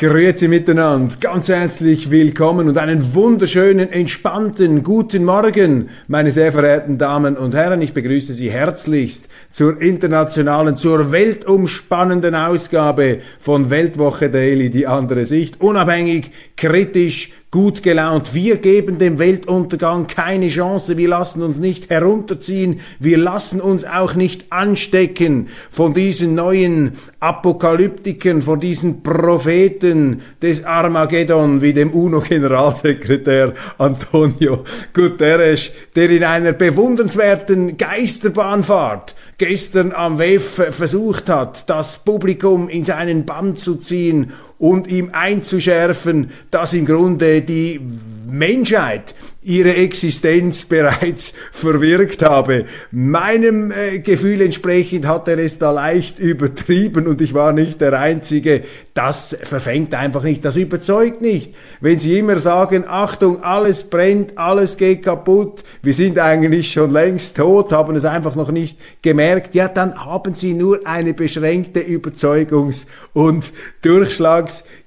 Grüezi miteinander, ganz herzlich willkommen und einen wunderschönen, entspannten guten Morgen, meine sehr verehrten Damen und Herren. Ich begrüße Sie herzlichst zur internationalen, zur weltumspannenden Ausgabe von Weltwoche Daily, die andere Sicht, unabhängig, kritisch, gut gelaunt. Wir geben dem Weltuntergang keine Chance. Wir lassen uns nicht herunterziehen. Wir lassen uns auch nicht anstecken von diesen neuen Apokalyptikern, von diesen Propheten des Armageddon, wie dem UNO-Generalsekretär Antonio Guterres, der in einer bewundernswerten Geisterbahnfahrt gestern am WEF versucht hat, das Publikum in seinen Bann zu ziehen und ihm einzuschärfen, dass im Grunde die Menschheit ihre Existenz bereits verwirkt habe. Meinem äh, Gefühl entsprechend hat er es da leicht übertrieben und ich war nicht der Einzige. Das verfängt einfach nicht, das überzeugt nicht. Wenn Sie immer sagen, Achtung, alles brennt, alles geht kaputt, wir sind eigentlich schon längst tot, haben es einfach noch nicht gemerkt, ja, dann haben Sie nur eine beschränkte Überzeugungs- und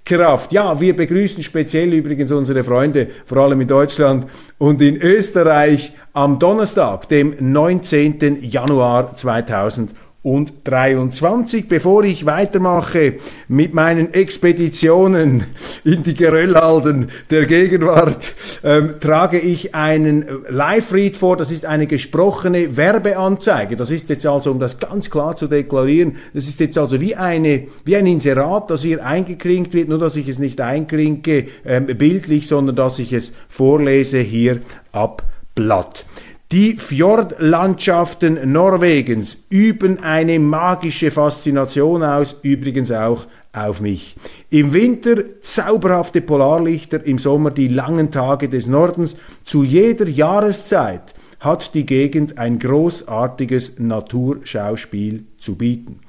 Durchschlagskraft. Ja, wir begrüßen speziell übrigens unsere Freunde, vor allem in Deutschland, und in Österreich am Donnerstag, dem 19. Januar 2020 und 23. Bevor ich weitermache mit meinen Expeditionen in die Geröllhalden der Gegenwart, ähm, trage ich einen Live-Read vor. Das ist eine gesprochene Werbeanzeige. Das ist jetzt also, um das ganz klar zu deklarieren, das ist jetzt also wie, eine, wie ein Inserat, das hier eingeklinkt wird, nur dass ich es nicht einklinke ähm, bildlich, sondern dass ich es vorlese hier ab Blatt. Die Fjordlandschaften Norwegens üben eine magische Faszination aus, übrigens auch auf mich. Im Winter zauberhafte Polarlichter, im Sommer die langen Tage des Nordens. Zu jeder Jahreszeit hat die Gegend ein großartiges Naturschauspiel zu bieten.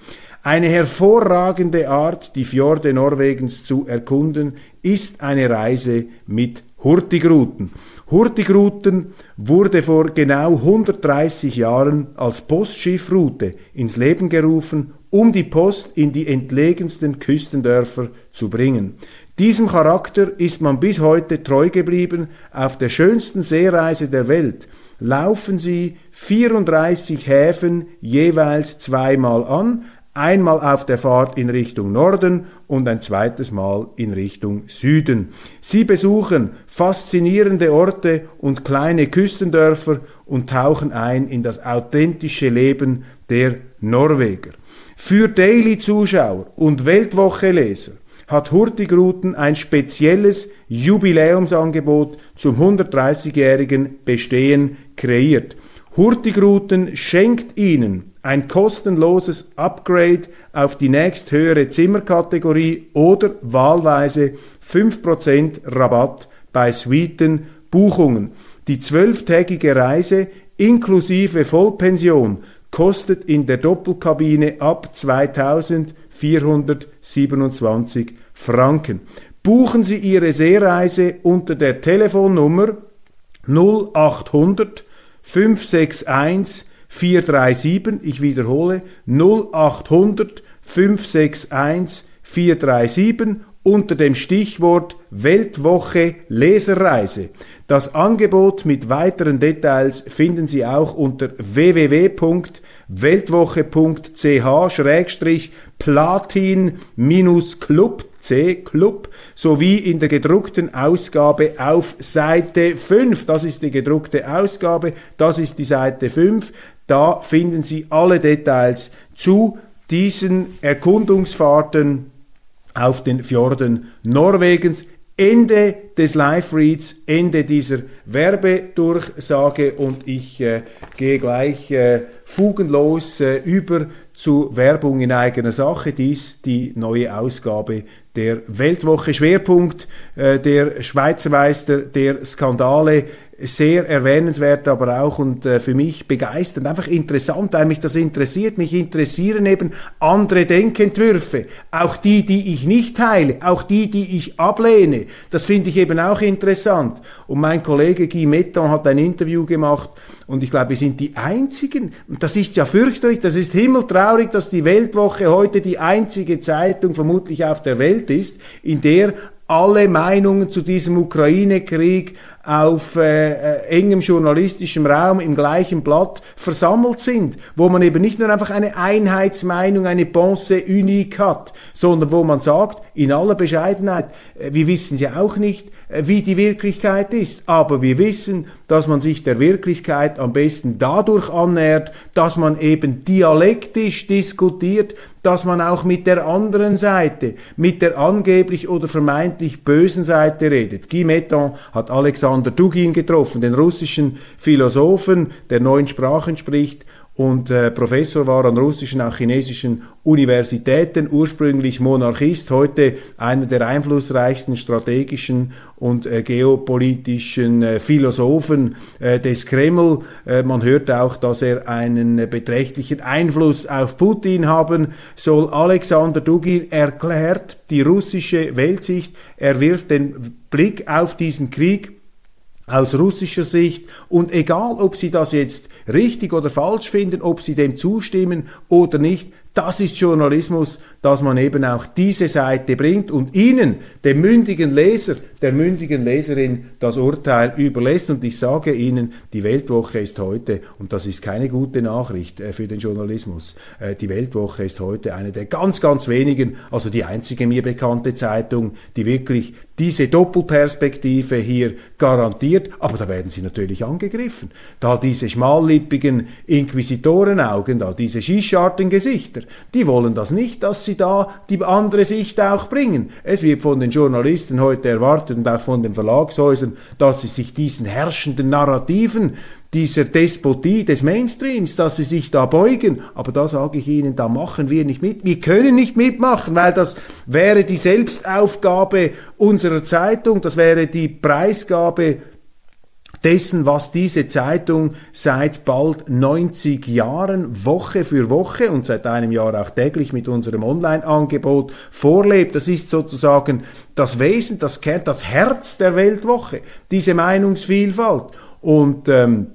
Eine hervorragende Art, die Fjorde Norwegens zu erkunden, ist eine Reise mit Hurtigruten. Hurtigruten wurde vor genau 130 Jahren als Postschiffroute ins Leben gerufen, um die Post in die entlegensten Küstendörfer zu bringen. Diesem Charakter ist man bis heute treu geblieben. Auf der schönsten Seereise der Welt laufen sie 34 Häfen jeweils zweimal an, einmal auf der Fahrt in Richtung Norden und ein zweites Mal in Richtung Süden. Sie besuchen faszinierende Orte und kleine Küstendörfer und tauchen ein in das authentische Leben der Norweger. Für Daily-Zuschauer und Weltwoche-Leser hat Hurtigruten ein spezielles Jubiläumsangebot zum 130-jährigen Bestehen kreiert. Hurtigruten schenkt Ihnen ein kostenloses Upgrade auf die nächsthöhere Zimmerkategorie oder wahlweise 5% Rabatt bei Suiten Buchungen. Die zwölftägige Reise inklusive Vollpension kostet in der Doppelkabine ab 2427 Franken. Buchen Sie Ihre Seereise unter der Telefonnummer 0800 561 437, ich wiederhole, 0800 561 437 unter dem Stichwort Weltwoche Leserreise. Das Angebot mit weiteren Details finden Sie auch unter www.weltwoche.ch-platin-club C Club sowie in der gedruckten Ausgabe auf Seite 5. Das ist die gedruckte Ausgabe, das ist die Seite 5. Da finden Sie alle Details zu diesen Erkundungsfahrten auf den Fjorden Norwegens Ende des Live-Reads, Ende dieser Werbedurchsage und ich äh, gehe gleich äh, fugenlos äh, über zu Werbung in eigener Sache. Dies die neue Ausgabe der Weltwoche. Schwerpunkt äh, der Schweizer Meister der Skandale sehr erwähnenswert, aber auch und äh, für mich begeisternd, einfach interessant, weil mich das interessiert. Mich interessieren eben andere Denkentwürfe, auch die, die ich nicht teile, auch die, die ich ablehne. Das finde ich eben auch interessant. Und mein Kollege Guy Metton hat ein Interview gemacht und ich glaube, wir sind die Einzigen. Und das ist ja fürchterlich, das ist himmeltraurig, dass die Weltwoche heute die einzige Zeitung vermutlich auf der Welt ist, in der alle Meinungen zu diesem Ukraine-Krieg auf äh, äh, engem journalistischem Raum im gleichen Blatt versammelt sind, wo man eben nicht nur einfach eine Einheitsmeinung, eine Pensée unique hat, sondern wo man sagt, in aller Bescheidenheit, wir wissen ja auch nicht, äh, wie die Wirklichkeit ist, aber wir wissen, dass man sich der Wirklichkeit am besten dadurch annähert, dass man eben dialektisch diskutiert, dass man auch mit der anderen Seite, mit der angeblich oder vermeintlich bösen Seite redet. Guy Metton hat Alexander Dugin getroffen, den russischen Philosophen, der neuen Sprachen spricht und äh, Professor war an russischen, auch chinesischen Universitäten, ursprünglich Monarchist, heute einer der einflussreichsten strategischen und äh, geopolitischen äh, Philosophen äh, des Kreml. Äh, man hört auch, dass er einen beträchtlichen Einfluss auf Putin haben soll. Alexander Dugin erklärt die russische Weltsicht, er wirft den Blick auf diesen Krieg aus russischer Sicht. Und egal, ob Sie das jetzt richtig oder falsch finden, ob Sie dem zustimmen oder nicht, das ist Journalismus, dass man eben auch diese Seite bringt und Ihnen, dem mündigen Leser, der mündigen Leserin, das Urteil überlässt. Und ich sage Ihnen, die Weltwoche ist heute, und das ist keine gute Nachricht äh, für den Journalismus, äh, die Weltwoche ist heute eine der ganz, ganz wenigen, also die einzige mir bekannte Zeitung, die wirklich diese Doppelperspektive hier garantiert. Aber da werden sie natürlich angegriffen. Da diese schmallippigen Inquisitorenaugen, da diese schießscharten Gesichter, die wollen das nicht, dass sie da die andere Sicht auch bringen. Es wird von den Journalisten heute erwartet und auch von den Verlagshäusern, dass sie sich diesen herrschenden Narrativen dieser Despotie des Mainstreams, dass sie sich da beugen. Aber da sage ich Ihnen, da machen wir nicht mit. Wir können nicht mitmachen, weil das wäre die Selbstaufgabe unserer Zeitung, das wäre die Preisgabe dessen, was diese Zeitung seit bald 90 Jahren Woche für Woche und seit einem Jahr auch täglich mit unserem Online-Angebot vorlebt. Das ist sozusagen das Wesen, das Kern, das Herz der Weltwoche, diese Meinungsvielfalt. Und ähm,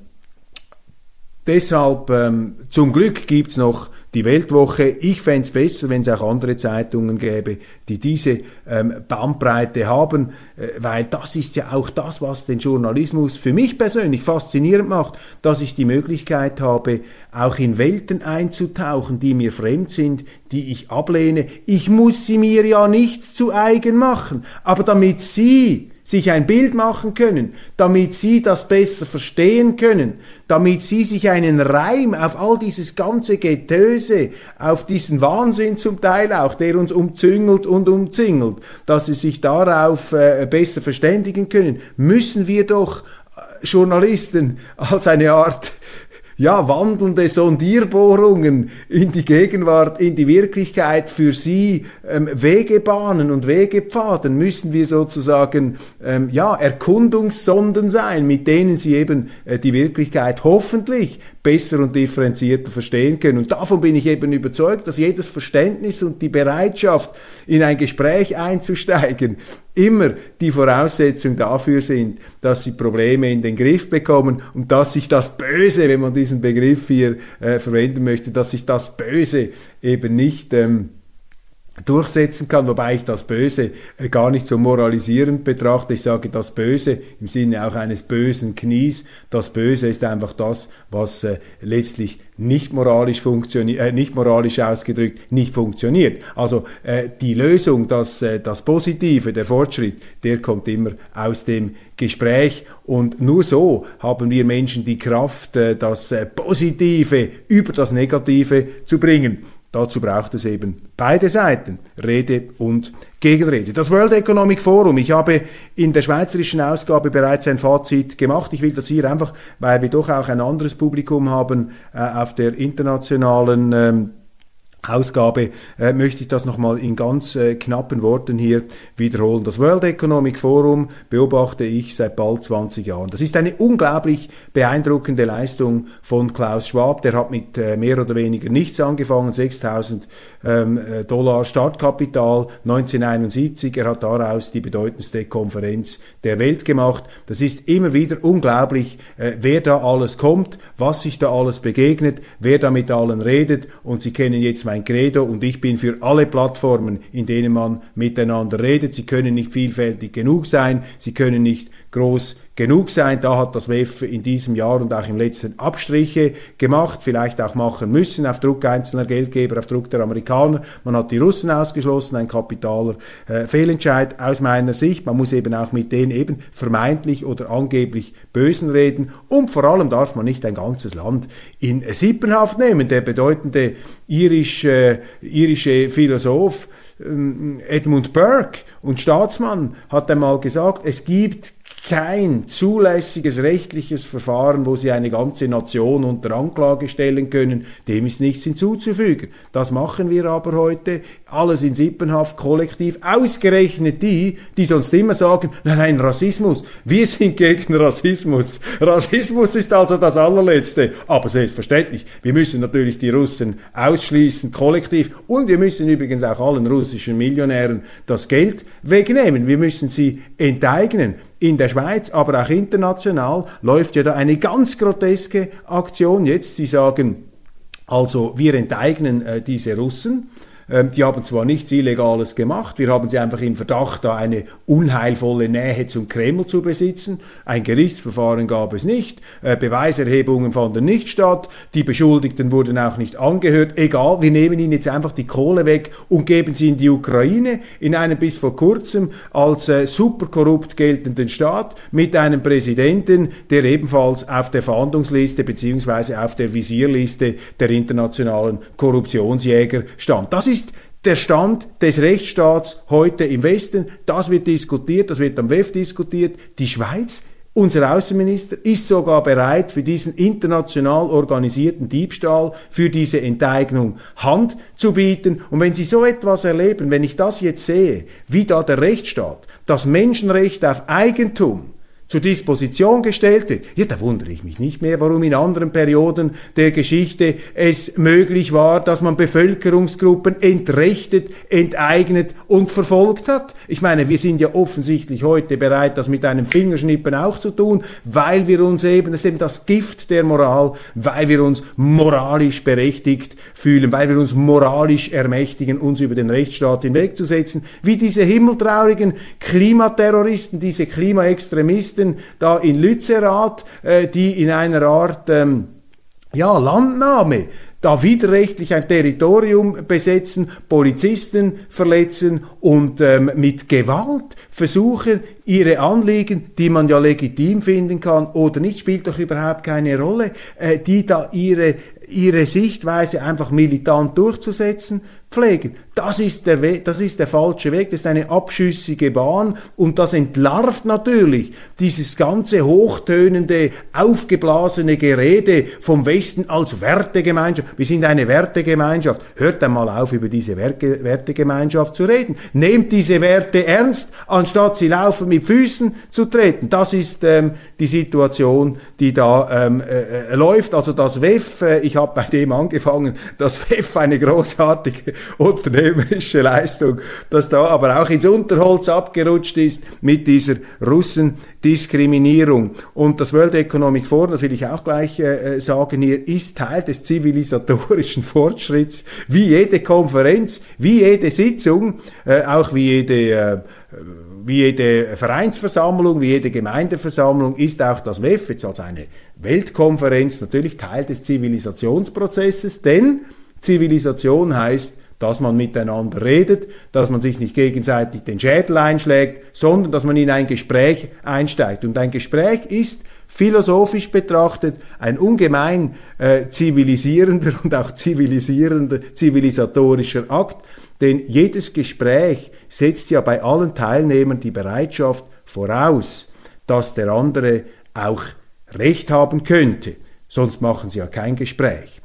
deshalb, ähm, zum Glück gibt's noch die Weltwoche. Ich fände es besser, wenn es auch andere Zeitungen gäbe, die diese ähm, Bandbreite haben, äh, weil das ist ja auch das, was den Journalismus für mich persönlich faszinierend macht, dass ich die Möglichkeit habe, auch in Welten einzutauchen, die mir fremd sind, die ich ablehne. Ich muss sie mir ja nicht zu eigen machen, aber damit Sie sich ein Bild machen können, damit sie das besser verstehen können, damit sie sich einen Reim auf all dieses ganze Getöse, auf diesen Wahnsinn zum Teil auch, der uns umzüngelt und umzingelt, dass sie sich darauf äh, besser verständigen können, müssen wir doch äh, Journalisten als eine Art ja, wandelnde Sondierbohrungen in die Gegenwart, in die Wirklichkeit für sie ähm, Wegebahnen und Wegepfaden müssen wir sozusagen ähm, ja, Erkundungssonden sein, mit denen sie eben äh, die Wirklichkeit hoffentlich besser und differenzierter verstehen können. Und davon bin ich eben überzeugt, dass jedes Verständnis und die Bereitschaft, in ein Gespräch einzusteigen, immer die Voraussetzung dafür sind, dass sie Probleme in den Griff bekommen und dass sich das Böse, wenn man diesen Begriff hier äh, verwenden möchte, dass sich das Böse eben nicht ähm, durchsetzen kann, wobei ich das Böse äh, gar nicht so moralisierend betrachte. Ich sage das Böse im Sinne auch eines bösen Knies. Das Böse ist einfach das, was äh, letztlich nicht moralisch funktioniert, äh, nicht moralisch ausgedrückt, nicht funktioniert. Also äh, die Lösung, das, äh, das Positive, der Fortschritt, der kommt immer aus dem Gespräch und nur so haben wir Menschen die Kraft, äh, das äh, Positive über das Negative zu bringen. Dazu braucht es eben beide Seiten, Rede und Gegenrede. Das World Economic Forum, ich habe in der schweizerischen Ausgabe bereits ein Fazit gemacht. Ich will das hier einfach, weil wir doch auch ein anderes Publikum haben, äh, auf der internationalen ähm, Ausgabe äh, möchte ich das nochmal in ganz äh, knappen Worten hier wiederholen. Das World Economic Forum beobachte ich seit bald 20 Jahren. Das ist eine unglaublich beeindruckende Leistung von Klaus Schwab. Der hat mit äh, mehr oder weniger nichts angefangen, 6000 ähm, äh, Dollar Startkapital 1971. Er hat daraus die bedeutendste Konferenz der Welt gemacht. Das ist immer wieder unglaublich, äh, wer da alles kommt, was sich da alles begegnet, wer da mit allen redet und Sie kennen jetzt mein Credo und ich bin für alle Plattformen, in denen man miteinander redet. Sie können nicht vielfältig genug sein, sie können nicht groß genug sein. Da hat das WEF in diesem Jahr und auch im letzten Abstriche gemacht, vielleicht auch machen müssen, auf Druck einzelner Geldgeber, auf Druck der Amerikaner. Man hat die Russen ausgeschlossen, ein kapitaler äh, Fehlentscheid aus meiner Sicht. Man muss eben auch mit denen eben vermeintlich oder angeblich Bösen reden. Und vor allem darf man nicht ein ganzes Land in Sippenhaft nehmen. Der bedeutende irisch, äh, irische Philosoph, ähm, Edmund Burke und Staatsmann hat einmal gesagt, es gibt kein zulässiges rechtliches Verfahren, wo sie eine ganze Nation unter Anklage stellen können, dem ist nichts hinzuzufügen. Das machen wir aber heute, alles in Sippenhaft, kollektiv, ausgerechnet die, die sonst immer sagen, nein, nein, Rassismus, wir sind gegen Rassismus. Rassismus ist also das allerletzte. Aber selbstverständlich, wir müssen natürlich die Russen ausschließen, kollektiv, und wir müssen übrigens auch allen russischen Millionären das Geld wegnehmen. Wir müssen sie enteignen in der Schweiz, aber auch international läuft ja da eine ganz groteske Aktion jetzt. Sie sagen, also wir enteignen äh, diese Russen die haben zwar nichts Illegales gemacht, wir haben sie einfach im Verdacht, da eine unheilvolle Nähe zum Kreml zu besitzen. Ein Gerichtsverfahren gab es nicht, äh, Beweiserhebungen fanden nicht statt, die Beschuldigten wurden auch nicht angehört. Egal, wir nehmen ihnen jetzt einfach die Kohle weg und geben sie in die Ukraine, in einen bis vor kurzem als äh, super korrupt geltenden Staat mit einem Präsidenten, der ebenfalls auf der Fahndungsliste bzw. auf der Visierliste der internationalen Korruptionsjäger stand. Das ist ist der Stand des Rechtsstaats heute im Westen. Das wird diskutiert, das wird am WEF diskutiert. Die Schweiz, unser Außenminister, ist sogar bereit, für diesen international organisierten Diebstahl, für diese Enteignung Hand zu bieten. Und wenn Sie so etwas erleben, wenn ich das jetzt sehe, wie da der Rechtsstaat, das Menschenrecht auf Eigentum, zur Disposition gestellt wird, ja, da wundere ich mich nicht mehr, warum in anderen Perioden der Geschichte es möglich war, dass man Bevölkerungsgruppen entrechtet, enteignet und verfolgt hat. Ich meine, wir sind ja offensichtlich heute bereit, das mit einem Fingerschnippen auch zu tun, weil wir uns eben, das ist eben das Gift der Moral, weil wir uns moralisch berechtigt fühlen, weil wir uns moralisch ermächtigen, uns über den Rechtsstaat hinwegzusetzen, wie diese himmeltraurigen Klimaterroristen, diese Klimaextremisten, Journalisten da in Lützerath, äh, die in einer Art ähm, ja, Landnahme da widerrechtlich ein Territorium besetzen, Polizisten verletzen und ähm, mit Gewalt versuchen, ihre Anliegen, die man ja legitim finden kann oder nicht, spielt doch überhaupt keine Rolle, äh, die da ihre ihre Sichtweise einfach militant durchzusetzen pflegen. Das ist der Weg, das ist der falsche Weg, das ist eine abschüssige Bahn und das entlarvt natürlich dieses ganze hochtönende, aufgeblasene Gerede vom Westen als Wertegemeinschaft. Wir sind eine Wertegemeinschaft. Hört einmal auf, über diese Werke, Wertegemeinschaft zu reden. Nehmt diese Werte ernst, anstatt sie laufen mit Füßen zu treten. Das ist ähm, die Situation, die da ähm, äh, äh läuft. Also das WEF, äh, ich habe bei dem angefangen, das WEF eine großartige unternehmerische Leistung, dass da aber auch ins Unterholz abgerutscht ist mit dieser Russendiskriminierung. Und das World Economic Forum, das will ich auch gleich äh, sagen hier, ist Teil des zivilisatorischen Fortschritts, wie jede Konferenz, wie jede Sitzung, äh, auch wie jede äh, wie jede Vereinsversammlung, wie jede Gemeindeversammlung ist auch das WEF jetzt als eine Weltkonferenz natürlich Teil des Zivilisationsprozesses, denn Zivilisation heißt dass man miteinander redet, dass man sich nicht gegenseitig den Schädel einschlägt, sondern dass man in ein Gespräch einsteigt. Und ein Gespräch ist philosophisch betrachtet ein ungemein äh, zivilisierender und auch zivilisierender, zivilisatorischer Akt, denn jedes Gespräch setzt ja bei allen Teilnehmern die Bereitschaft voraus, dass der andere auch Recht haben könnte. Sonst machen sie ja kein Gespräch.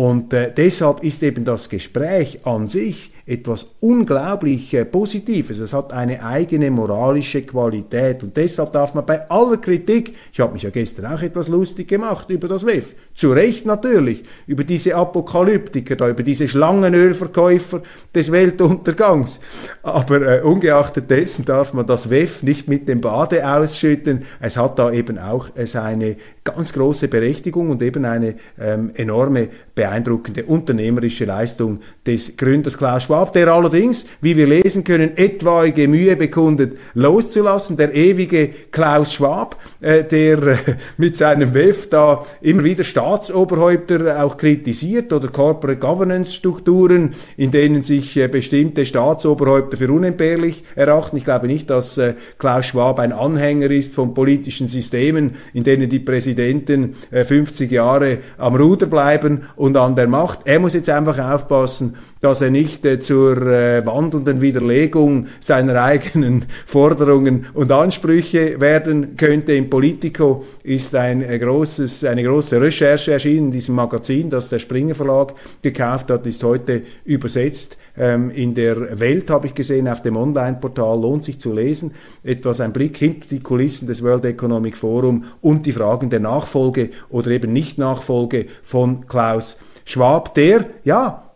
Und äh, deshalb ist eben das Gespräch an sich etwas unglaublich äh, Positives. Es hat eine eigene moralische Qualität und deshalb darf man bei aller Kritik, ich habe mich ja gestern auch etwas lustig gemacht über das WEF, zu Recht natürlich, über diese Apokalyptiker da, über diese Schlangenölverkäufer des Weltuntergangs. Aber äh, ungeachtet dessen darf man das WEF nicht mit dem Bade ausschütten. Es hat da eben auch äh, seine ganz große Berechtigung und eben eine ähm, enorme, beeindruckende unternehmerische Leistung des Gründers Klaus Schwab der allerdings, wie wir lesen können, etwaige Mühe bekundet, loszulassen, der ewige Klaus Schwab, äh, der äh, mit seinem WEF da immer wieder Staatsoberhäupter auch kritisiert oder Corporate Governance Strukturen, in denen sich äh, bestimmte Staatsoberhäupter für unentbehrlich erachten. Ich glaube nicht, dass äh, Klaus Schwab ein Anhänger ist von politischen Systemen, in denen die Präsidenten 50 äh, Jahre am Ruder bleiben und an der Macht. Er muss jetzt einfach aufpassen, dass er nicht äh, zur äh, wandelnden Widerlegung seiner eigenen Forderungen und Ansprüche werden könnte. Im Politico ist ein großes, eine große Recherche erschienen in diesem Magazin, das der Springer Verlag gekauft hat, ist heute übersetzt. Ähm, in der Welt habe ich gesehen, auf dem Online-Portal lohnt sich zu lesen. Etwas ein Blick hinter die Kulissen des World Economic Forum und die Fragen der Nachfolge oder eben Nicht-Nachfolge von Klaus Schwab, der, ja,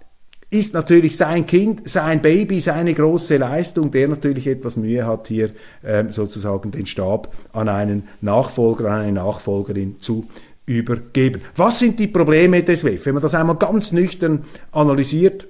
ist natürlich sein Kind, sein Baby, seine große Leistung, der natürlich etwas Mühe hat, hier ähm, sozusagen den Stab an einen Nachfolger, an eine Nachfolgerin zu übergeben. Was sind die Probleme des WEF? Wenn man das einmal ganz nüchtern analysiert,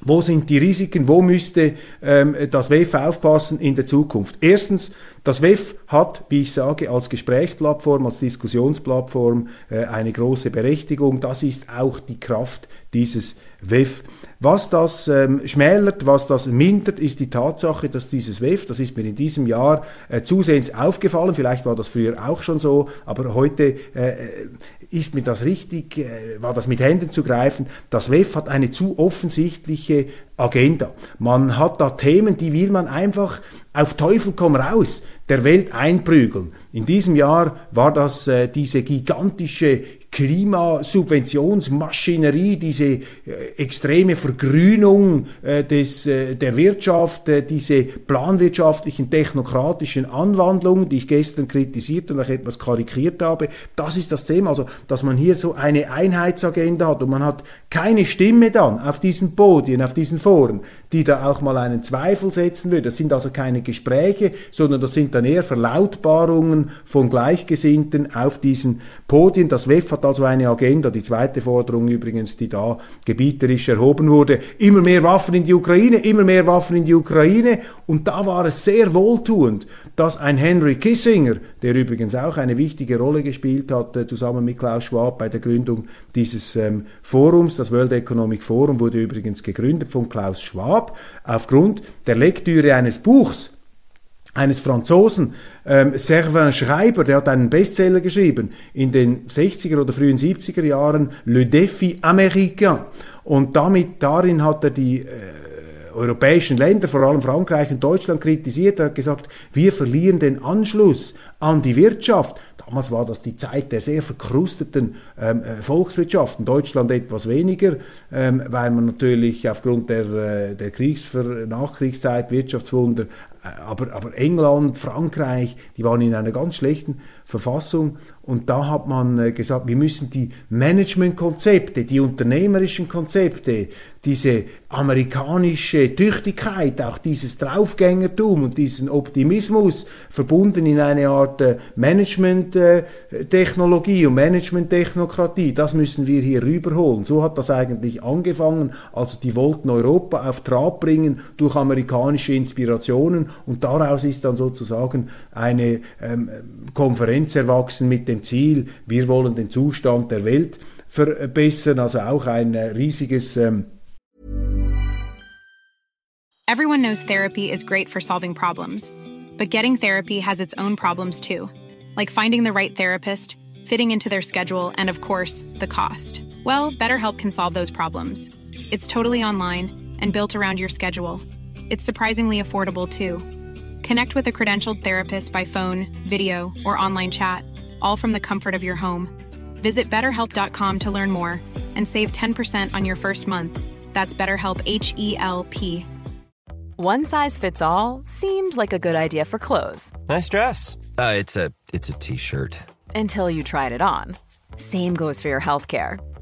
wo sind die Risiken? Wo müsste ähm, das WEF aufpassen in der Zukunft? Erstens, das WEF hat, wie ich sage, als Gesprächsplattform, als Diskussionsplattform äh, eine große Berechtigung. Das ist auch die Kraft dieses WEF. Was das ähm, schmälert, was das mindert, ist die Tatsache, dass dieses WEF, das ist mir in diesem Jahr äh, zusehends aufgefallen, vielleicht war das früher auch schon so, aber heute äh, ist mir das richtig, äh, war das mit Händen zu greifen, das WEF hat eine zu offensichtliche Agenda. Man hat da Themen, die will man einfach auf Teufel komm raus der Welt einprügeln. In diesem Jahr war das äh, diese gigantische Klimasubventionsmaschinerie, diese äh, extreme Vergrünung äh, des, äh, der Wirtschaft, diese planwirtschaftlichen, technokratischen Anwandlungen, die ich gestern kritisiert und auch etwas karikiert habe, das ist das Thema. Also, dass man hier so eine Einheitsagenda hat und man hat keine Stimme dann auf diesen Podien, auf diesen Foren, die da auch mal einen Zweifel setzen würde. Das sind also keine Gespräche, sondern das sind dann eher Verlautbarungen von Gleichgesinnten auf diesen Podien. Das WEF hat also eine Agenda. Die zweite Forderung übrigens, die da gebieterisch erhoben wurde. Immer mehr Waffen in die Ukraine, immer mehr Waffen in die Ukraine. Und da war es sehr wohltuend, dass ein Henry Kissinger, der übrigens auch eine wichtige Rolle gespielt hat, äh, zusammen mit Klaus Schwab bei der Gründung dieses ähm, Forums, das World Economic Forum wurde übrigens gegründet von Klaus Schwab, aufgrund der Lektüre eines Buchs, eines Franzosen, ähm, Servin Schreiber, der hat einen Bestseller geschrieben in den 60er oder frühen 70er Jahren, Le Défi Américain. Und damit, darin hat er die äh, europäischen Länder, vor allem Frankreich und Deutschland, kritisiert. Er hat gesagt, wir verlieren den Anschluss an die Wirtschaft. Damals war das die Zeit der sehr verkrusteten ähm, äh, Volkswirtschaften. Deutschland etwas weniger, ähm, weil man natürlich aufgrund der, äh, der Kriegsver Nachkriegszeit, Wirtschaftswunder, aber, aber England, Frankreich, die waren in einer ganz schlechten Verfassung. Und da hat man äh, gesagt, wir müssen die Managementkonzepte, die unternehmerischen Konzepte, diese amerikanische Tüchtigkeit, auch dieses Draufgängertum und diesen Optimismus verbunden in eine Art äh, Management-Technologie und Management-Technokratie, das müssen wir hier rüberholen. So hat das eigentlich angefangen. Also die wollten Europa auf Trab bringen durch amerikanische Inspirationen und daraus ist dann sozusagen eine ähm, Konferenz erwachsen mit dem Ziel, wir wollen den Zustand der Welt verbessern, also auch ein äh, riesiges ähm Everyone knows therapy is great for solving problems, but getting therapy has its own problems too. like finding the right therapist, fitting into their schedule, and of course, the cost. Well, BetterHelp can solve those problems. It's totally online and built around your schedule. It's surprisingly affordable too. Connect with a credentialed therapist by phone, video, or online chat, all from the comfort of your home. Visit betterhelp.com to learn more and save 10% on your first month. That's BetterHelp H E L P. One size fits all seemed like a good idea for clothes Nice dress. Uh, it's a it's a t-shirt. until you tried it on. Same goes for your healthcare.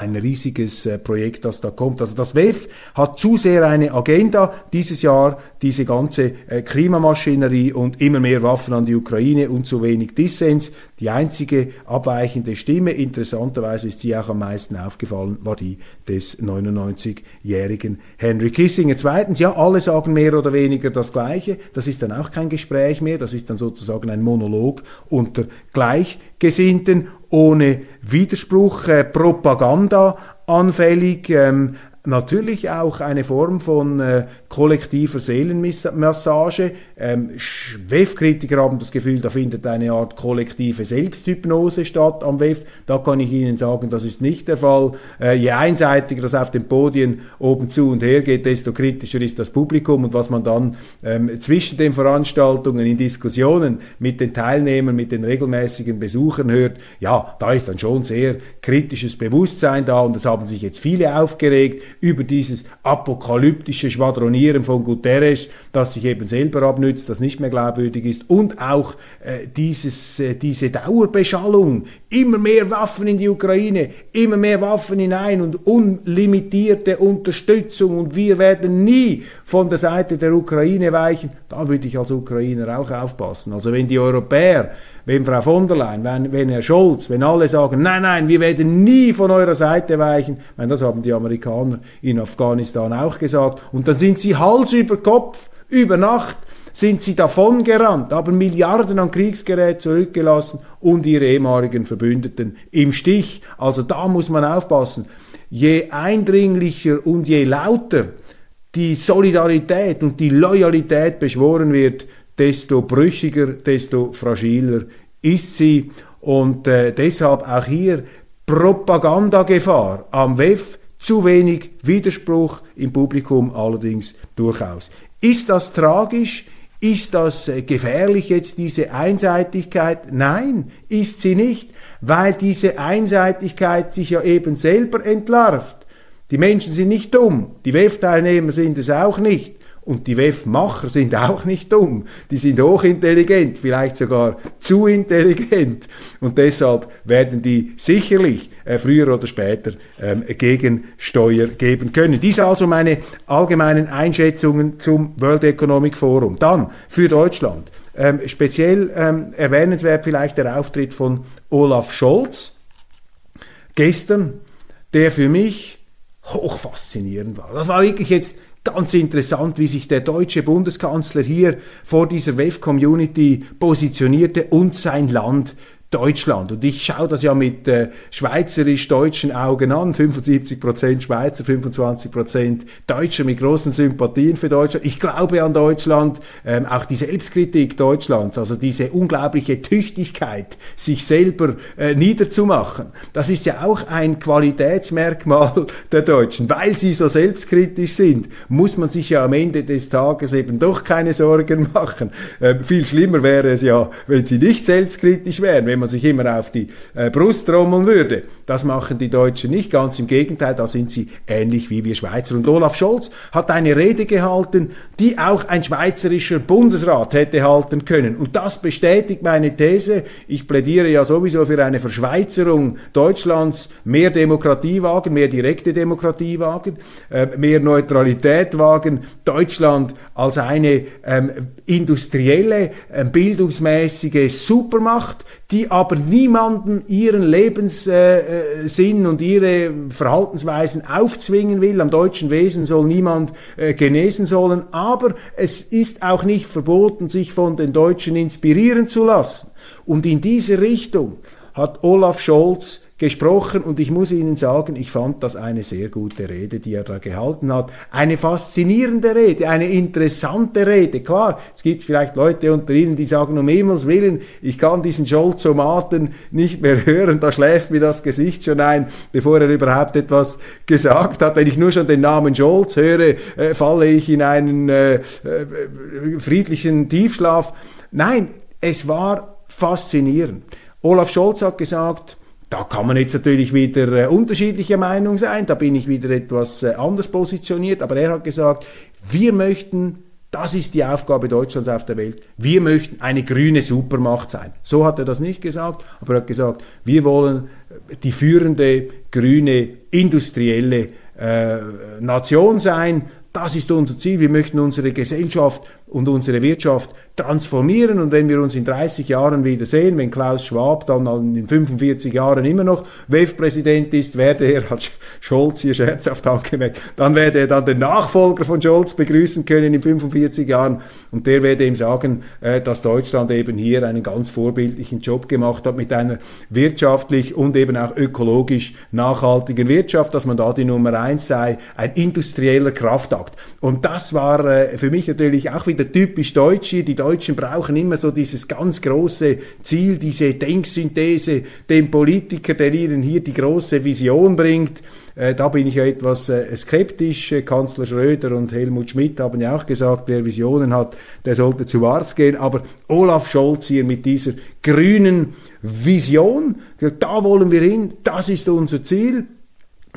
ein riesiges äh, Projekt, das da kommt. Also das WEF hat zu sehr eine Agenda dieses Jahr, diese ganze äh, Klimamaschinerie und immer mehr Waffen an die Ukraine und zu wenig Dissens. Die einzige abweichende Stimme, interessanterweise ist sie auch am meisten aufgefallen, war die des 99-jährigen Henry Kissinger. Zweitens, ja, alle sagen mehr oder weniger das Gleiche. Das ist dann auch kein Gespräch mehr, das ist dann sozusagen ein Monolog unter Gleichgesinnten ohne Widerspruch, äh, Propaganda anfällig, ähm, natürlich auch eine Form von äh, kollektiver Seelenmassage. Ähm, WEF-Kritiker haben das Gefühl, da findet eine Art kollektive Selbsthypnose statt am WEF. Da kann ich Ihnen sagen, das ist nicht der Fall. Äh, je einseitiger das auf den Podien oben zu und her geht, desto kritischer ist das Publikum und was man dann ähm, zwischen den Veranstaltungen in Diskussionen mit den Teilnehmern, mit den regelmäßigen Besuchern hört, ja, da ist dann schon sehr kritisches Bewusstsein da und es haben sich jetzt viele aufgeregt über dieses apokalyptische Schwadronieren von Guterres, das sich eben selber abnützt, das nicht mehr glaubwürdig ist. Und auch äh, dieses, äh, diese Dauerbeschallung, immer mehr Waffen in die Ukraine, immer mehr Waffen hinein und unlimitierte Unterstützung. Und wir werden nie von der Seite der Ukraine weichen, da würde ich als Ukrainer auch aufpassen. Also wenn die Europäer wenn Frau von der Leyen, wenn, wenn Herr Scholz, wenn alle sagen, nein, nein, wir werden nie von eurer Seite weichen, meine, das haben die Amerikaner in Afghanistan auch gesagt, und dann sind sie Hals über Kopf, über Nacht, sind sie davongerannt, haben Milliarden an Kriegsgerät zurückgelassen und ihre ehemaligen Verbündeten im Stich. Also da muss man aufpassen. Je eindringlicher und je lauter die Solidarität und die Loyalität beschworen wird, desto brüchiger, desto fragiler ist sie. Und äh, deshalb auch hier Propagandagefahr am WEF, zu wenig Widerspruch im Publikum allerdings durchaus. Ist das tragisch? Ist das äh, gefährlich jetzt, diese Einseitigkeit? Nein, ist sie nicht, weil diese Einseitigkeit sich ja eben selber entlarvt. Die Menschen sind nicht dumm, die WEF-Teilnehmer sind es auch nicht. Und die WEF-Macher sind auch nicht dumm. Die sind hochintelligent, vielleicht sogar zu intelligent. Und deshalb werden die sicherlich äh, früher oder später ähm, Gegensteuer geben können. Dies also meine allgemeinen Einschätzungen zum World Economic Forum. Dann für Deutschland. Ähm, speziell ähm, erwähnenswert vielleicht der Auftritt von Olaf Scholz gestern, der für mich hochfaszinierend war. Das war wirklich jetzt Ganz interessant, wie sich der deutsche Bundeskanzler hier vor dieser WEF-Community positionierte und sein Land Deutschland. Und ich schaue das ja mit äh, schweizerisch-deutschen Augen an. 75% Schweizer, 25% Deutscher mit großen Sympathien für Deutschland. Ich glaube an Deutschland, ähm, auch die Selbstkritik Deutschlands, also diese unglaubliche Tüchtigkeit, sich selber äh, niederzumachen. Das ist ja auch ein Qualitätsmerkmal der Deutschen. Weil sie so selbstkritisch sind, muss man sich ja am Ende des Tages eben doch keine Sorgen machen. Ähm, viel schlimmer wäre es ja, wenn sie nicht selbstkritisch wären, wenn man sich immer auf die äh, Brust trommeln würde. Das machen die Deutschen nicht, ganz im Gegenteil, da sind sie ähnlich wie wir Schweizer. Und Olaf Scholz hat eine Rede gehalten, die auch ein schweizerischer Bundesrat hätte halten können. Und das bestätigt meine These. Ich plädiere ja sowieso für eine Verschweizerung Deutschlands, mehr Demokratie wagen, mehr direkte Demokratie wagen, äh, mehr Neutralität wagen, Deutschland als eine ähm, industrielle, äh, bildungsmäßige Supermacht, die aber niemanden ihren Lebenssinn und ihre Verhaltensweisen aufzwingen will. Am deutschen Wesen soll niemand äh, genesen sollen, aber es ist auch nicht verboten, sich von den Deutschen inspirieren zu lassen. Und in diese Richtung hat Olaf Scholz gesprochen und ich muss Ihnen sagen, ich fand das eine sehr gute Rede, die er da gehalten hat. Eine faszinierende Rede, eine interessante Rede. Klar, es gibt vielleicht Leute unter Ihnen, die sagen, um Himmels Willen, ich kann diesen Scholzomaten nicht mehr hören, da schläft mir das Gesicht schon ein, bevor er überhaupt etwas gesagt hat. Wenn ich nur schon den Namen Scholz höre, äh, falle ich in einen äh, äh, friedlichen Tiefschlaf. Nein, es war faszinierend. Olaf Scholz hat gesagt, da kann man jetzt natürlich wieder äh, unterschiedlicher Meinung sein, da bin ich wieder etwas äh, anders positioniert, aber er hat gesagt, wir möchten, das ist die Aufgabe Deutschlands auf der Welt, wir möchten eine grüne Supermacht sein. So hat er das nicht gesagt, aber er hat gesagt, wir wollen äh, die führende grüne industrielle äh, Nation sein, das ist unser Ziel. Wir möchten unsere Gesellschaft und unsere Wirtschaft transformieren. Und wenn wir uns in 30 Jahren wiedersehen, wenn Klaus Schwab dann in 45 Jahren immer noch WEF-Präsident ist, werde er, hat Scholz hier scherzhaft angemerkt, dann werde er dann den Nachfolger von Scholz begrüßen können in 45 Jahren. Und der werde ihm sagen, äh, dass Deutschland eben hier einen ganz vorbildlichen Job gemacht hat mit einer wirtschaftlich und eben auch ökologisch nachhaltigen Wirtschaft, dass man da die Nummer eins sei, ein industrieller Kraftakt. Und das war äh, für mich natürlich auch wieder wieder typisch deutsch hier. Die Deutschen brauchen immer so dieses ganz große Ziel, diese Denksynthese, den Politiker, der ihnen hier die große Vision bringt. Äh, da bin ich ja etwas äh, skeptisch. Äh, Kanzler Schröder und Helmut Schmidt haben ja auch gesagt, wer Visionen hat, der sollte zu Arzt gehen. Aber Olaf Scholz hier mit dieser grünen Vision, da wollen wir hin, das ist unser Ziel.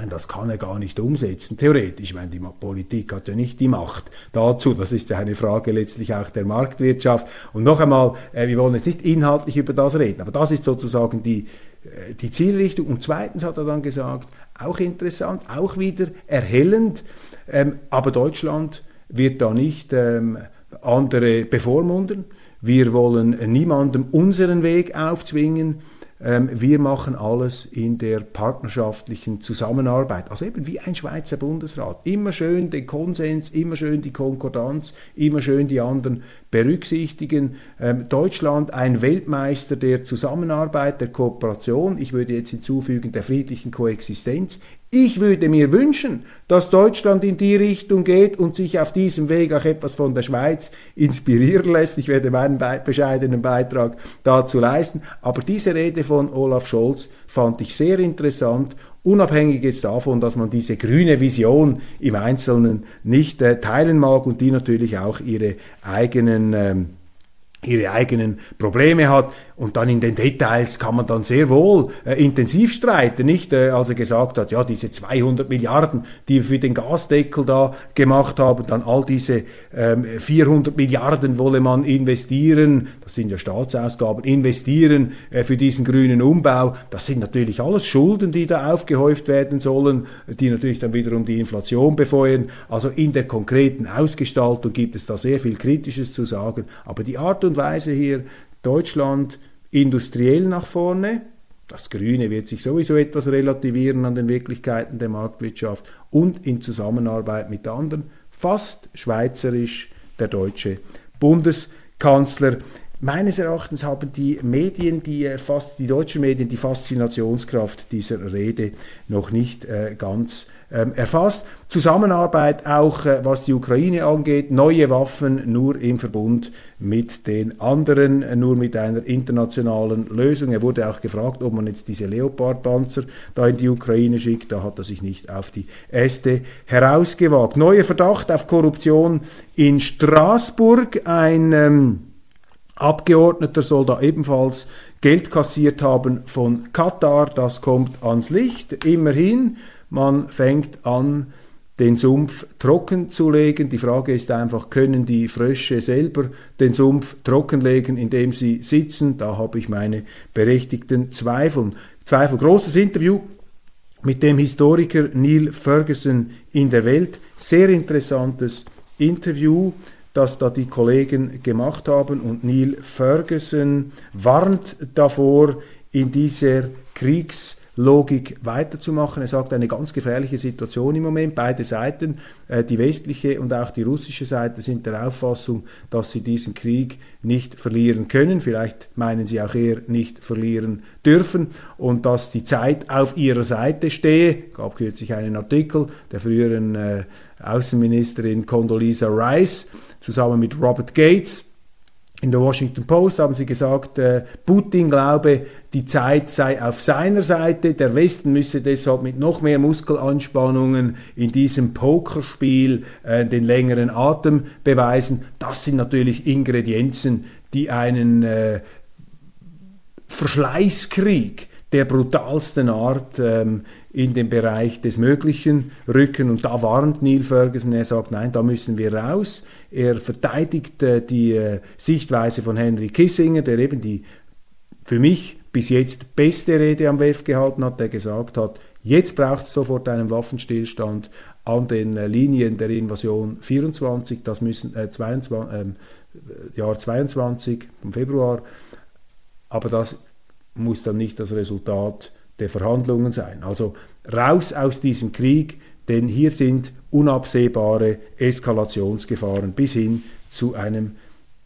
Das kann er gar nicht umsetzen, theoretisch. Ich meine, die Politik hat ja nicht die Macht dazu. Das ist ja eine Frage letztlich auch der Marktwirtschaft. Und noch einmal, äh, wir wollen jetzt nicht inhaltlich über das reden, aber das ist sozusagen die, äh, die Zielrichtung. Und zweitens hat er dann gesagt, auch interessant, auch wieder erhellend, ähm, aber Deutschland wird da nicht ähm, andere bevormunden. Wir wollen niemandem unseren Weg aufzwingen. Ähm, wir machen alles in der partnerschaftlichen Zusammenarbeit. Also eben wie ein Schweizer Bundesrat. Immer schön den Konsens, immer schön die Konkordanz, immer schön die anderen berücksichtigen. Ähm, Deutschland ein Weltmeister der Zusammenarbeit, der Kooperation. Ich würde jetzt hinzufügen, der friedlichen Koexistenz. Ich würde mir wünschen, dass Deutschland in die Richtung geht und sich auf diesem Weg auch etwas von der Schweiz inspirieren lässt. Ich werde meinen bescheidenen Beitrag dazu leisten. Aber diese Rede von Olaf Scholz fand ich sehr interessant unabhängig jetzt davon, dass man diese grüne Vision im Einzelnen nicht äh, teilen mag und die natürlich auch ihre eigenen ähm, ihre eigenen Probleme hat. Und dann in den Details kann man dann sehr wohl äh, intensiv streiten, nicht? Äh, als er gesagt hat, ja, diese 200 Milliarden, die wir für den Gasdeckel da gemacht haben, dann all diese ähm, 400 Milliarden wolle man investieren, das sind ja Staatsausgaben, investieren äh, für diesen grünen Umbau. Das sind natürlich alles Schulden, die da aufgehäuft werden sollen, die natürlich dann wiederum die Inflation befeuern. Also in der konkreten Ausgestaltung gibt es da sehr viel Kritisches zu sagen. Aber die Art und Weise hier, Deutschland industriell nach vorne. Das Grüne wird sich sowieso etwas relativieren an den Wirklichkeiten der Marktwirtschaft und in Zusammenarbeit mit anderen. Fast schweizerisch der deutsche Bundeskanzler. Meines Erachtens haben die Medien, die, fast, die deutschen Medien, die Faszinationskraft dieser Rede noch nicht äh, ganz ähm, erfasst. Zusammenarbeit auch, äh, was die Ukraine angeht, neue Waffen nur im Verbund mit den anderen, äh, nur mit einer internationalen Lösung. Er wurde auch gefragt, ob man jetzt diese Leopard-Panzer da in die Ukraine schickt. Da hat er sich nicht auf die Äste herausgewagt. Neuer Verdacht auf Korruption in Straßburg. Ein ähm, Abgeordneter soll da ebenfalls Geld kassiert haben von Katar. Das kommt ans Licht. Immerhin, man fängt an, den Sumpf trocken zu legen. Die Frage ist einfach, können die Frösche selber den Sumpf trockenlegen, indem sie sitzen? Da habe ich meine berechtigten Zweifel. Zweifel. Großes Interview mit dem Historiker Neil Ferguson in der Welt. Sehr interessantes Interview das da die Kollegen gemacht haben. Und Neil Ferguson warnt davor, in dieser Kriegs- Logik weiterzumachen. Er sagt, eine ganz gefährliche Situation im Moment. Beide Seiten, äh, die westliche und auch die russische Seite, sind der Auffassung, dass sie diesen Krieg nicht verlieren können. Vielleicht meinen sie auch eher nicht verlieren dürfen und dass die Zeit auf ihrer Seite stehe. Gab kürzlich einen Artikel der früheren äh, Außenministerin Condoleezza Rice zusammen mit Robert Gates in der Washington Post haben sie gesagt, äh, Putin glaube, die Zeit sei auf seiner Seite, der Westen müsse deshalb mit noch mehr Muskelanspannungen in diesem Pokerspiel äh, den längeren Atem beweisen. Das sind natürlich Ingredienzen, die einen äh, Verschleißkrieg der brutalsten Art ähm, in den Bereich des Möglichen rücken. Und da warnt Neil Ferguson, er sagt, nein, da müssen wir raus. Er verteidigt äh, die äh, Sichtweise von Henry Kissinger, der eben die für mich bis jetzt beste Rede am WEF gehalten hat, der gesagt hat, jetzt braucht es sofort einen Waffenstillstand an den äh, Linien der Invasion 24, das müssen äh, 22, äh, Jahr 22 im Februar, aber das muss dann nicht das Resultat der Verhandlungen sein. Also raus aus diesem Krieg, denn hier sind unabsehbare Eskalationsgefahren bis hin zu einem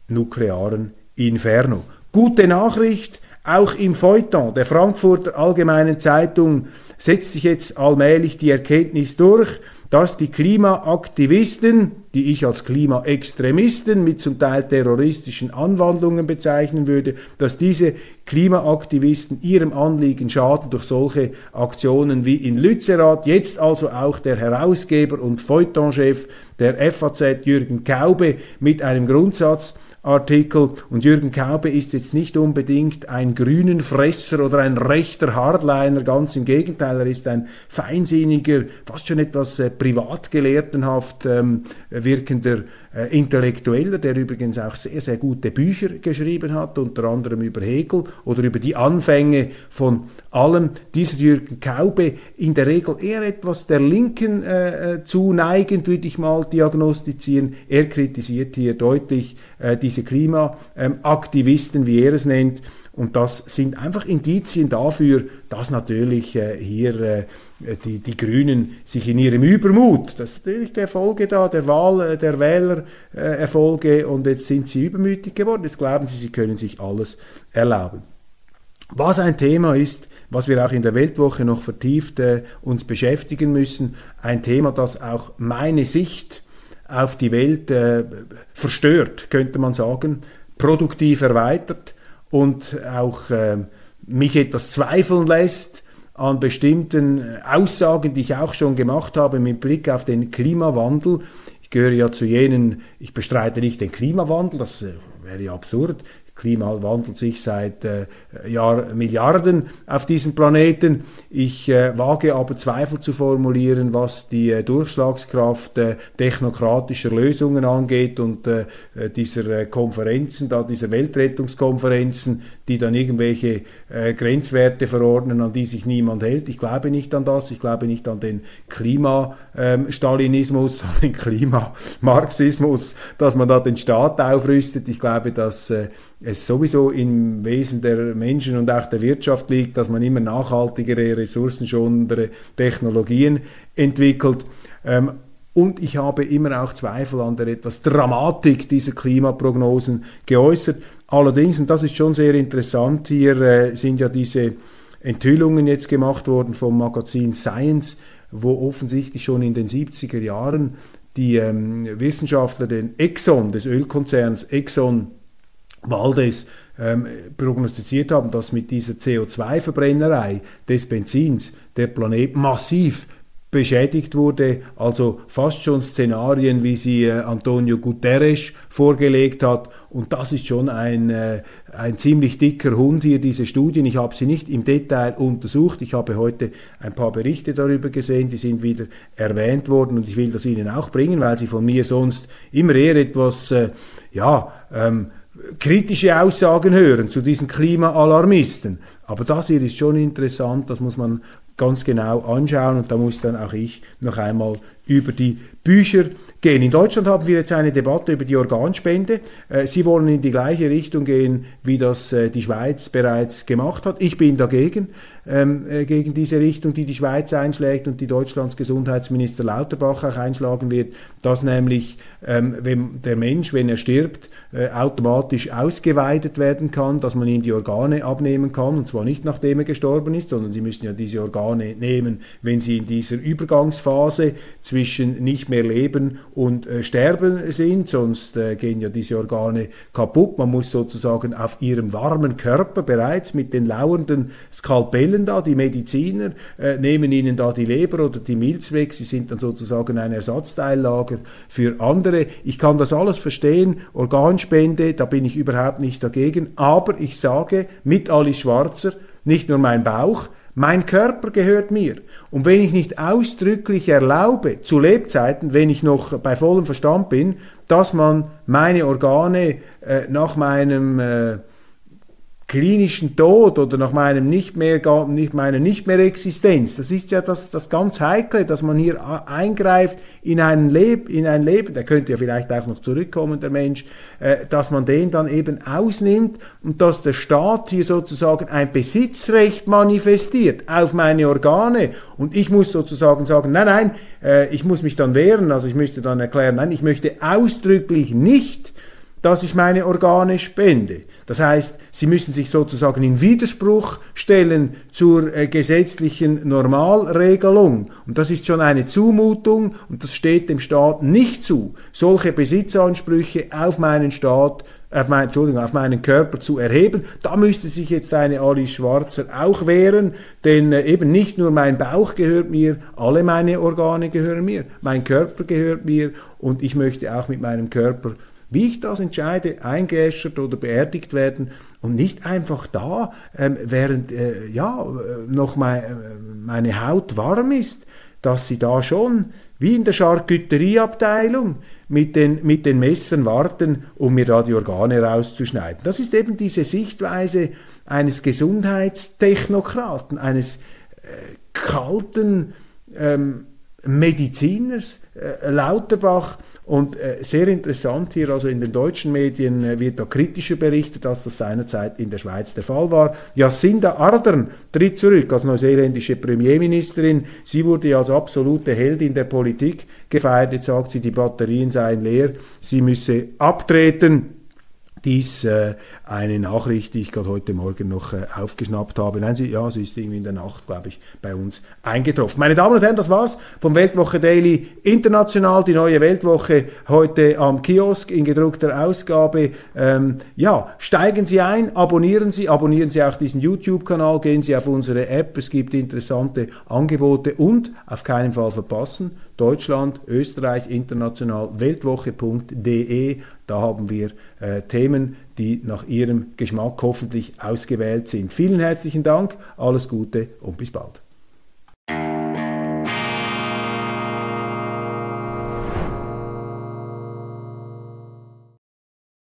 nuklearen Inferno. Gute Nachricht, auch im Feuilleton der Frankfurter Allgemeinen Zeitung setzt sich jetzt allmählich die Erkenntnis durch, dass die Klimaaktivisten, die ich als Klimaextremisten mit zum Teil terroristischen Anwandlungen bezeichnen würde, dass diese Klimaaktivisten ihrem Anliegen schaden durch solche Aktionen wie in Lützerath. Jetzt also auch der Herausgeber und Feuilletonchef der FAZ Jürgen Kaube mit einem Grundsatz, Artikel. Und Jürgen Kaube ist jetzt nicht unbedingt ein grünen Fresser oder ein rechter Hardliner, ganz im Gegenteil, er ist ein feinsinniger, fast schon etwas äh, privatgelehrtenhaft ähm, wirkender Intellektueller, der übrigens auch sehr, sehr gute Bücher geschrieben hat, unter anderem über Hegel oder über die Anfänge von allem. Dieser Jürgen Kaube in der Regel eher etwas der Linken äh, äh zuneigend, würde ich mal diagnostizieren. Er kritisiert hier deutlich äh, diese Klimaaktivisten, wie er es nennt, und das sind einfach Indizien dafür, dass natürlich äh, hier äh, die, die Grünen sich in ihrem Übermut, das ist natürlich der Folge da, der Wahl, äh, der Wählererfolge, äh, und jetzt sind sie übermütig geworden, jetzt glauben sie, sie können sich alles erlauben. Was ein Thema ist, was wir auch in der Weltwoche noch vertieft äh, uns beschäftigen müssen, ein Thema, das auch meine Sicht auf die Welt äh, verstört, könnte man sagen, produktiv erweitert, und auch äh, mich etwas zweifeln lässt an bestimmten Aussagen, die ich auch schon gemacht habe mit Blick auf den Klimawandel. Ich gehöre ja zu jenen, ich bestreite nicht den Klimawandel, das äh, wäre ja absurd. Klima wandelt sich seit äh, Jahr, Milliarden auf diesem Planeten. Ich äh, wage aber Zweifel zu formulieren, was die äh, Durchschlagskraft äh, technokratischer Lösungen angeht und äh, äh, dieser Konferenzen, da dieser Weltrettungskonferenzen, die dann irgendwelche Grenzwerte verordnen, an die sich niemand hält. Ich glaube nicht an das. Ich glaube nicht an den Klimastalinismus, ähm, an den Klimamarxismus, dass man da den Staat aufrüstet. Ich glaube, dass es sowieso im Wesen der Menschen und auch der Wirtschaft liegt, dass man immer nachhaltigere, ressourcenschonendere Technologien entwickelt. Ähm, und ich habe immer auch Zweifel an der etwas Dramatik dieser Klimaprognosen geäußert. Allerdings, und das ist schon sehr interessant, hier äh, sind ja diese Enthüllungen jetzt gemacht worden vom Magazin Science, wo offensichtlich schon in den 70er Jahren die ähm, Wissenschaftler den Exxon, des Ölkonzerns Exxon Waldes ähm, prognostiziert haben, dass mit dieser CO2-Verbrennerei des Benzins der Planet massiv beschädigt wurde, also fast schon Szenarien, wie sie äh, Antonio Guterres vorgelegt hat. Und das ist schon ein, äh, ein ziemlich dicker Hund hier, diese Studien. Ich habe sie nicht im Detail untersucht. Ich habe heute ein paar Berichte darüber gesehen, die sind wieder erwähnt worden und ich will das Ihnen auch bringen, weil sie von mir sonst immer eher etwas, äh, ja, ähm, kritische Aussagen hören zu diesen Klimaalarmisten. Aber das hier ist schon interessant, das muss man ganz genau anschauen und da muss dann auch ich noch einmal über die Bücher gehen. In Deutschland haben wir jetzt eine Debatte über die Organspende. Äh, Sie wollen in die gleiche Richtung gehen, wie das äh, die Schweiz bereits gemacht hat. Ich bin dagegen, ähm, äh, gegen diese Richtung, die die Schweiz einschlägt und die Deutschlands Gesundheitsminister Lauterbach auch einschlagen wird, dass nämlich ähm, wenn der Mensch, wenn er stirbt, automatisch ausgeweidet werden kann, dass man ihm die Organe abnehmen kann, und zwar nicht nachdem er gestorben ist, sondern Sie müssen ja diese Organe nehmen, wenn sie in dieser Übergangsphase zwischen nicht mehr leben und äh, sterben sind, sonst äh, gehen ja diese Organe kaputt. Man muss sozusagen auf ihrem warmen Körper bereits mit den lauernden Skalpellen da, die Mediziner äh, nehmen ihnen da die Leber oder die Milz weg, sie sind dann sozusagen ein Ersatzteillager für andere. Ich kann das alles verstehen, Organspende, da bin ich überhaupt nicht dagegen, aber ich sage mit Ali Schwarzer, nicht nur mein Bauch, mein Körper gehört mir. Und wenn ich nicht ausdrücklich erlaube, zu Lebzeiten, wenn ich noch bei vollem Verstand bin, dass man meine Organe äh, nach meinem äh, klinischen Tod oder nach meinem nicht mehr, nicht, meiner nicht mehr Existenz. Das ist ja das, das ganz Heikle, dass man hier eingreift in ein, Leb, in ein Leben, der könnte ja vielleicht auch noch zurückkommen, der Mensch, äh, dass man den dann eben ausnimmt und dass der Staat hier sozusagen ein Besitzrecht manifestiert auf meine Organe und ich muss sozusagen sagen, nein, nein, äh, ich muss mich dann wehren, also ich müsste dann erklären, nein, ich möchte ausdrücklich nicht, dass ich meine Organe spende. Das heißt, sie müssen sich sozusagen in Widerspruch stellen zur äh, gesetzlichen Normalregelung. Und das ist schon eine Zumutung und das steht dem Staat nicht zu, solche Besitzansprüche auf meinen Staat auf, mein, Entschuldigung, auf meinen Körper zu erheben. Da müsste sich jetzt eine Alice Schwarzer auch wehren, denn äh, eben nicht nur mein Bauch gehört mir, alle meine Organe gehören mir, mein Körper gehört mir und ich möchte auch mit meinem Körper wie ich das entscheide, eingeäschert oder beerdigt werden und nicht einfach da, ähm, während äh, ja, äh, noch mein, äh, meine Haut warm ist, dass sie da schon wie in der Charcuterieabteilung mit den, mit den Messern warten, um mir da die Organe rauszuschneiden. Das ist eben diese Sichtweise eines Gesundheitstechnokraten, eines äh, kalten ähm, Mediziners, äh, Lauterbach, und äh, sehr interessant hier, also in den deutschen Medien äh, wird da kritischer berichtet, als das seinerzeit in der Schweiz der Fall war. Jacinda Ardern tritt zurück als neuseeländische Premierministerin. Sie wurde als absolute Heldin der Politik gefeiert. Jetzt sagt sie, die Batterien seien leer, sie müsse abtreten dies äh, eine Nachricht, die ich gerade heute Morgen noch äh, aufgeschnappt habe. Nein, sie, ja, sie ist irgendwie in der Nacht, glaube ich, bei uns eingetroffen. Meine Damen und Herren, das war's vom Weltwoche Daily International, die neue Weltwoche heute am Kiosk in gedruckter Ausgabe. Ähm, ja, steigen Sie ein, abonnieren Sie, abonnieren Sie auch diesen YouTube-Kanal, gehen Sie auf unsere App, es gibt interessante Angebote und auf keinen Fall verpassen, Deutschland, Österreich, international, weltwoche.de. Da haben wir äh, Themen, die nach Ihrem Geschmack hoffentlich ausgewählt sind. Vielen herzlichen Dank, alles Gute und bis bald.